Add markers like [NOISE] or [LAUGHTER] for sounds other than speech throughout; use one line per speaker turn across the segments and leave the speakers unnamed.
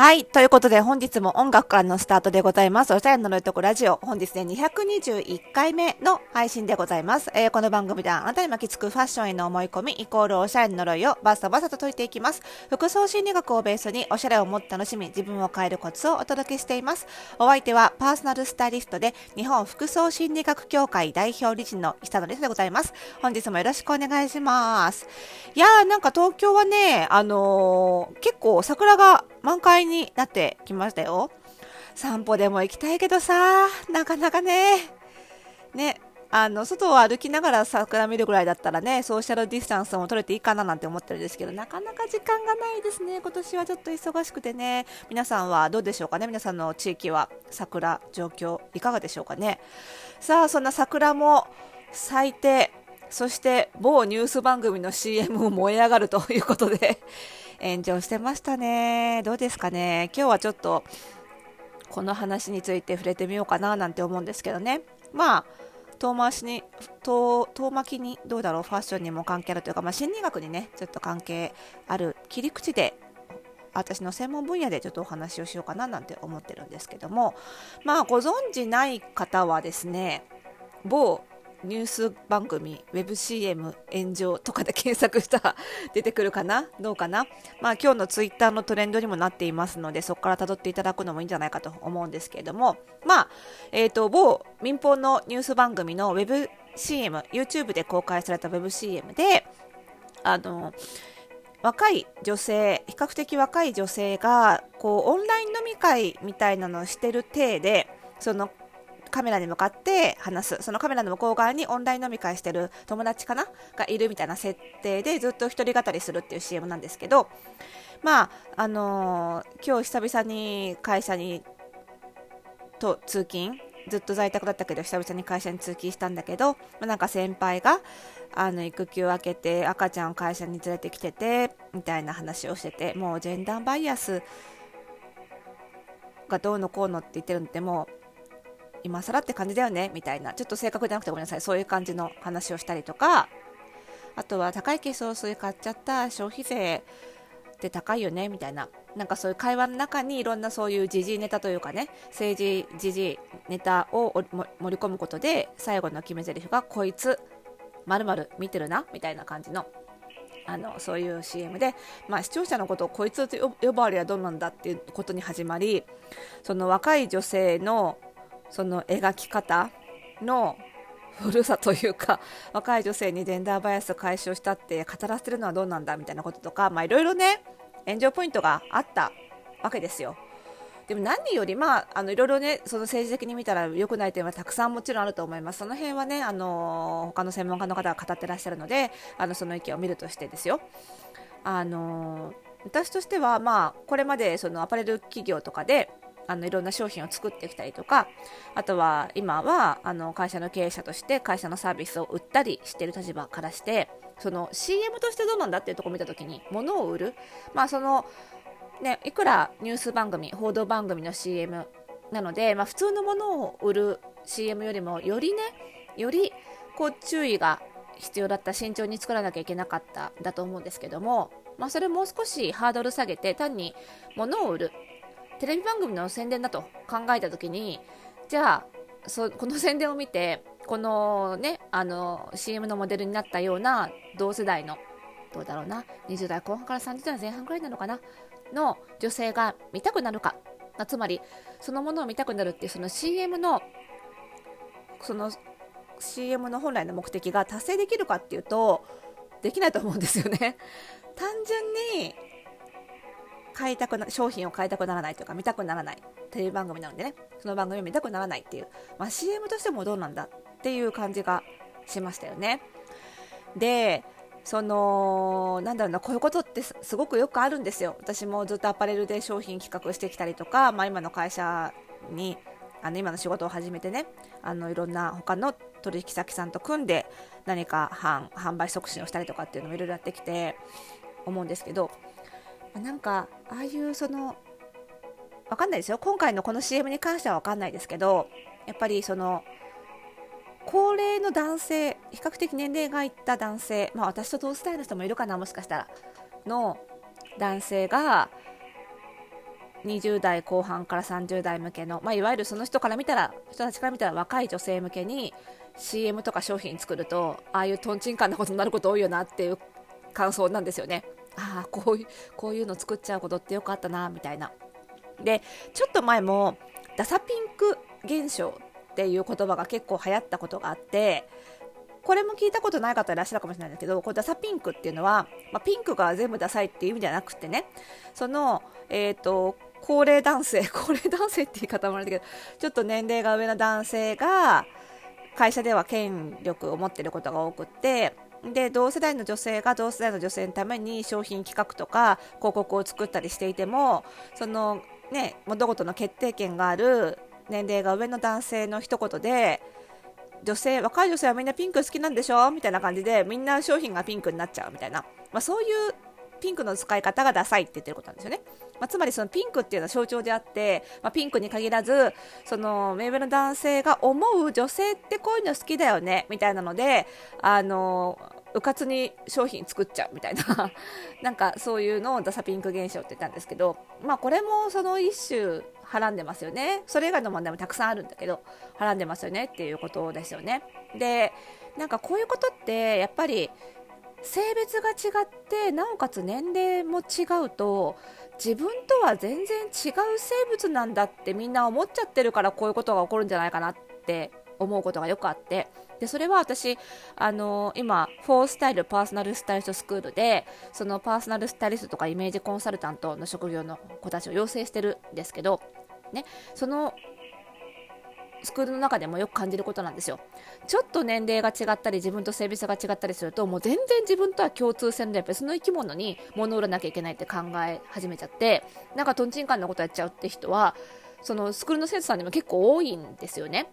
はい。ということで、本日も音楽からのスタートでございます。おしゃれの呪いとこラジオ。本日で221回目の配信でございます。えー、この番組ではあなたに巻きつくファッションへの思い込み、イコールおしゃれの呪いをバサバサと解いていきます。服装心理学をベースにおしゃれをもっと楽しみ、自分を変えるコツをお届けしています。お相手はパーソナルスタイリストで、日本服装心理学協会代表理事の久野ですでございます。本日もよろしくお願いします。いやー、なんか東京はね、あのー、結構桜が満開になってきましたよ。散歩でも行きたいけどさ、なかなかね、ね、あの、外を歩きながら桜見るぐらいだったらね、ソーシャルディスタンスも取れていいかななんて思ってるんですけど、なかなか時間がないですね。今年はちょっと忙しくてね。皆さんはどうでしょうかね？皆さんの地域は桜状況いかがでしょうかね？さあ、そんな桜も咲いて、そして某ニュース番組の CM も燃え上がるということで炎上してましたね。どうですかね。今日はちょっとこの話について触れてみようかななんて思うんですけどね。まあ、遠回しに、遠巻きにどうだろう、ファッションにも関係あるというか、まあ、心理学にね、ちょっと関係ある切り口で私の専門分野でちょっとお話をしようかななんて思ってるんですけどもまあご存じない方はですね某ニュース番組、ウェブ CM 炎上とかで検索したら [LAUGHS] 出てくるかな？どうかな？まあ今日のツイッターのトレンドにもなっていますので、そこから辿っていただくのもいいんじゃないかと思うんですけれども、まあ、えっ、ー、と、某民放のニュース番組のウェブ CM、YouTube で公開されたウェブ CM で、あの、若い女性、比較的若い女性が、こう、オンライン飲み会みたいなのをしてる体で、そのカメラに向かって話す。そのカメラの向こう側にオンライン飲み会してる友達かな？がいるみたいな設定でずっと一人語りするっていう CM なんですけど、まあ、あのー、今日久々に会社にと通勤。ずっと在宅だったけど久々に会社に通勤したんだけど、まあ、なんか先輩があの育休明けて赤ちゃんを会社に連れてきててみたいな話をしててもうジェンダーバイアスがどうのこうのって言ってるのってもう今更って感じだよねみたいな。ちょっと正確じゃなくてごめんなさい。そういう感じの話をしたりとか。あとは高い化粧水買っちゃった消費税って高いよねみたいな。なんかそういう会話の中にいろんなそういう時事ネタというかね政治時事ネタを盛り込むことで最後の決め台詞がこいつまる見てるなみたいな感じのあのそういう CM で、まあ、視聴者のことをこいつと呼ばわりはどうなんだっていうことに始まりその若い女性のその描き方の古さというか [LAUGHS] 若い女性にジェンダーバイアスを解消したって語らせてるのはどうなんだみたいなこととかいろいろね炎上ポイントがあったわけですよ。でも何より、まあ、あのいろいろね、その政治的に見たら良くない点はたくさんもちろんあると思います。その辺はね、あの他の専門家の方が語ってらっしゃるので、あのその意見を見るとしてですよ。あの私としては、まあ、これまでそのアパレル企業とかで、あのいろんな商品を作ってきたりとかあとは今はあの会社の経営者として会社のサービスを売ったりしてる立場からしてその CM としてどうなんだっていうところを見た時に物を売る。まあそのねいくらニュース番組報道番組の CM なので、まあ、普通のものを売る CM よりもよりねよりこう注意が必要だった慎重に作らなきゃいけなかっただと思うんですけども、まあ、それもう少しハードル下げて単に物を売る。テレビ番組の宣伝だと考えた時にじゃあそこの宣伝を見てこのねあの CM のモデルになったような同世代のどうだろうな20代後半から30代前半くらいなのかなの女性が見たくなるかつまりそのものを見たくなるっていうその CM のその CM の本来の目的が達成できるかっていうとできないと思うんですよね。単純に買いたくな商品を買いたくならないというか見たくならないテレビ番組なのでね。その番組を見たくならないっていう、まあ、CM としてもどうなんだっていう感じがしましたよね。でそのなんだろうなこういうことってすごくよくあるんですよ。私もずっとアパレルで商品企画してきたりとか、まあ、今の会社にあの今の仕事を始めてねあのいろんな他の取引先さんと組んで何か販売促進をしたりとかっていうのもいろいろやってきて思うんですけどなんかああいうそのわかんないですよ今回のこの CM に関してはわかんないですけどやっぱりその高齢の男性比較的年齢がいった男性、まあ、私と同世代の人もいるかなもしかしたらの男性が20代後半から30代向けの、まあ、いわゆるその人から見たら人たちから見たら若い女性向けに CM とか商品作るとああいうとんちんかんなことになること多いよなっていう感想なんですよね。ああこういうこういうの作っちゃうことってよかったなみたいな。でちょっと前もダサピンク現象っていう言葉が結構流行ったことがあってこれも聞いたことない方いらっしゃるかもしれないんだけどこれダサピンクっていうのは、まあ、ピンクが全部ダサいっていう意味じゃなくてねその、えーと、高齢男性 [LAUGHS] 高齢男性って言い方もあるんだけどちょっと年齢が上の男性が会社では権力を持ってることが多くってで同世代の女性が同世代の女性のために商品企画とか広告を作ったりしていてもそのね物事の決定権がある年齢が上の男性の一言で女性若い女性はみんなピンク好きなんでしょ？みたいな感じでみんな商品がピンクになっちゃうみたいな、まあ、そういうピンクの使い方がダサいって言ってることなんですよね。まあ、つまりそのピンクっていうのは象徴であって、まあ、ピンクに限らずその目上の男性が思う女性ってこういうの好きだよねみたいなのであのうかつに商品作っちゃうみたいな [LAUGHS] なんかそういうのをダサピンク現象って言ったんですけど、まあ、これもその一種はらんでますよねそれ以外の問題もたくさんあるんだけどはらんでますよねっていうことですよねでなんかこういうことってやっぱり性別が違ってなおかつ年齢も違うと自分とは全然違う生物なんだってみんな思っちゃってるからこういうことが起こるんじゃないかなって思うことがよくあって。でそれは私あの今フォースタイルパーソナルスタイリストスクールでそのパーソナルスタイリストとかイメージコンサルタントの職業の子たちを養成してるんですけど、ね、そのスクールの中でもよく感じることなんですよ。ちょっと年齢が違ったり自分と性別が違ったりするともう全然自分とは共通性でその生き物に物を売らなきゃいけないって考え始めちゃってなんかとんちんかんなことやっちゃうって人はそのスクールの生徒さんにも結構多いんですよね。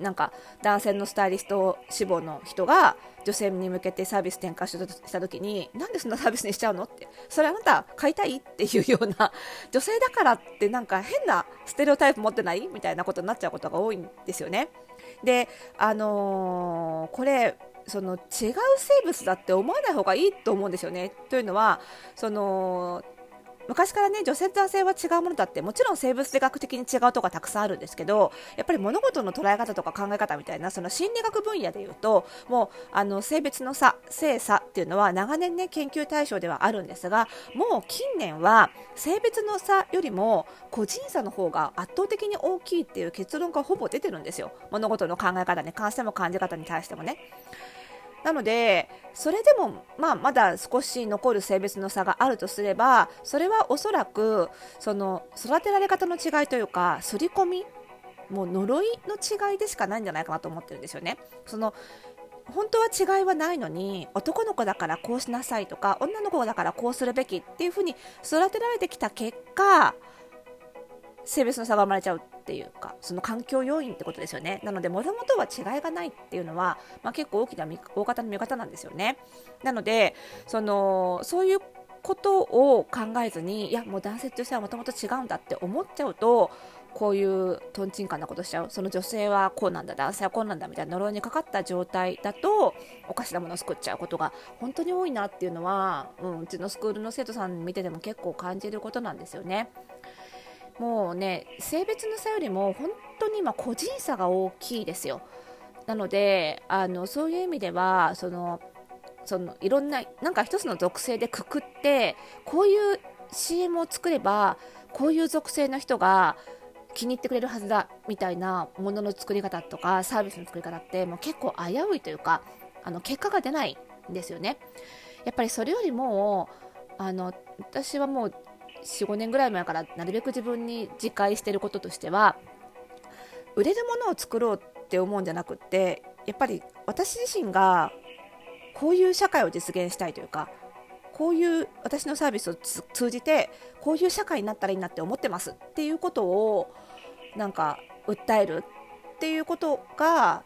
なんか男性のスタイリスト志望の人が女性に向けてサービス展開した時になんでそんなサービスにしちゃうのってそれあなた買いたいっていうような [LAUGHS] 女性だからってなんか変なステレオタイプ持ってないみたいなことになっちゃうことが多いんですよね。であのー、これその違う生物だって思わない方がいいと思うんですよね。というのはその昔からね女性と男性は違うものだってもちろん生物学的に違うとかたくさんあるんですけどやっぱり物事の捉え方とか考え方みたいなその心理学分野でいうともうあの性別の差性差っていうのは長年ね研究対象ではあるんですがもう近年は性別の差よりも個人差の方が圧倒的に大きいっていう結論がほぼ出てるんですよ物事の考え方に関しても感じ方に対してもね。なのでそれでも、まあ、まだ少し残る性別の差があるとすればそれはおそらくその育てられ方の違いというか刷り込みもう呪いの違いでしかないんじゃないかなと思ってるんですよね。その本当は違いはないのに男の子だからこうしなさいとか女の子だからこうするべきっていうふうに育てられてきた結果性別の差が生まれちゃうっていうかその環境要因ってことですよね。なのでもともとは違いがないっていうのは、まあ、結構大きな大方の見方なんですよね。なのでそのそういうことを考えずにいやもう男性と女性はもともと違うんだって思っちゃうとこういうとんちんかなことしちゃう。その女性はこうなんだ男性はこうなんだみたいな呪いにかかった状態だとおかしなものを作っちゃうことが本当に多いなっていうのは、うん、うちのスクールの生徒さん見てても結構感じることなんですよね。もうね性別の差よりも本当に今個人差が大きいですよなのであのそういう意味ではそのそのいろんななんか一つの属性でくくってこういう CM を作ればこういう属性の人が気に入ってくれるはずだみたいなものの作り方とかサービスの作り方ってもう結構危ういというかあの結果が出ないんですよね。やっぱりそれよりもあの私はもう45年ぐらい前からなるべく自分に自戒してることとしては売れるものを作ろうって思うんじゃなくってやっぱり私自身がこういう社会を実現したいというかこういう私のサービスを通じてこういう社会になったらいいなって思ってますっていうことをなんか訴えるっていうことが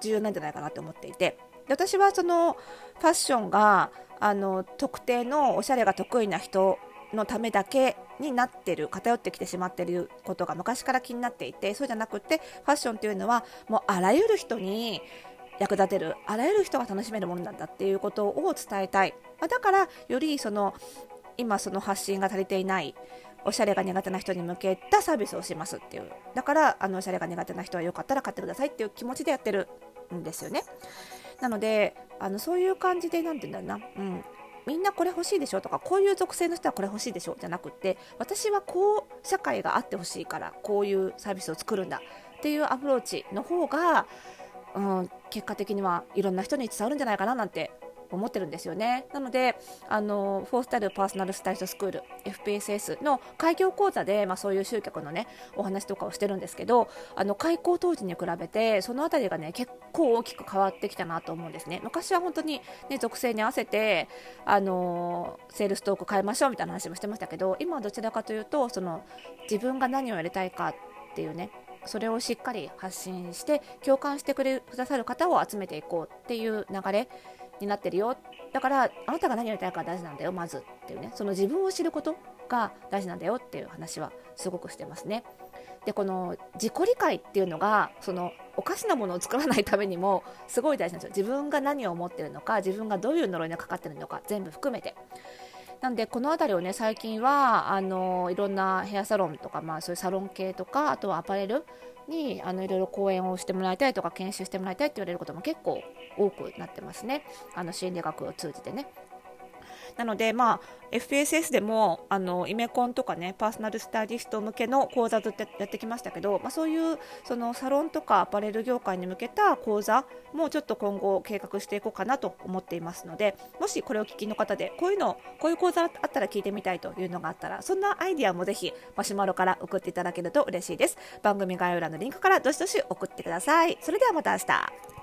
重要なんじゃないかなと思っていて。私はそのファッションがあの特定のおしゃれが得意な人のためだけになってる偏ってきてしまっていることが昔から気になっていてそうじゃなくてファッションというのはもうあらゆる人に役立てるあらゆる人が楽しめるものなんだっていうことを伝えたい。まだからよりその今その発信が足りていないおしゃれが苦手な人に向けたサービスをしますっていう。だからあのおしゃれが苦手な人はよかったら買ってくださいっていう気持ちでやってるんですよね。なのであのそういう感じで何て言うんだろうな、うん、みんなこれ欲しいでしょとかこういう属性の人はこれ欲しいでしょじゃなくて私はこう社会があってほしいからこういうサービスを作るんだっていうアプローチの方が、うん、結果的にはいろんな人に伝わるんじゃないかななんて思ってるんですよね。なので、あのフォースタイルパーソナルスタイリストスクール FPSS の開業講座で、まあ、そういう集客のねお話とかをしてるんですけど、あの開校当時に比べてその辺りがね結構大きく変わってきたなと思うんですね。昔は本当にね属性に合わせてあのセールストーク変えましょうみたいな話もしてましたけど、今はどちらかというとその自分が何をやりたいかっていうねそれをしっかり発信して共感してくれくださる方を集めていこうっていう流れになってるよ。だからあなたが何をやりたいか大事なんだよ。まずっていうね。その自分を知ることが大事なんだよっていう話はすごくしてますね。でこの自己理解っていうのがそのおかしなものを作らないためにもすごい大事なんですよ。自分が何を思ってるのか自分がどういう呪いにかかってるのか全部含めて。なんでこの辺りをね最近はあのいろんなヘアサロンとか、まあ、そういうサロン系とかあとはアパレルにあのいろいろ講演をしてもらいたいとか研修してもらいたいって言われることも結構多くなってますね。あの心理学を通じてね。なので、まあ、FPSS でもあのイメコンとかねパーソナルスタイリスト向けの講座ずっとやってきましたけど、まあ、そういうそのサロンとかアパレル業界に向けた講座もちょっと今後計画していこうかなと思っていますのでもしこれを聞きの方でこういうのこういう講座あったら聞いてみたいというのがあったらそんなアイディアもぜひマシュマロから送っていただけると嬉しいです。番組概要欄のリンクからどしどし送ってください。それではまた明日。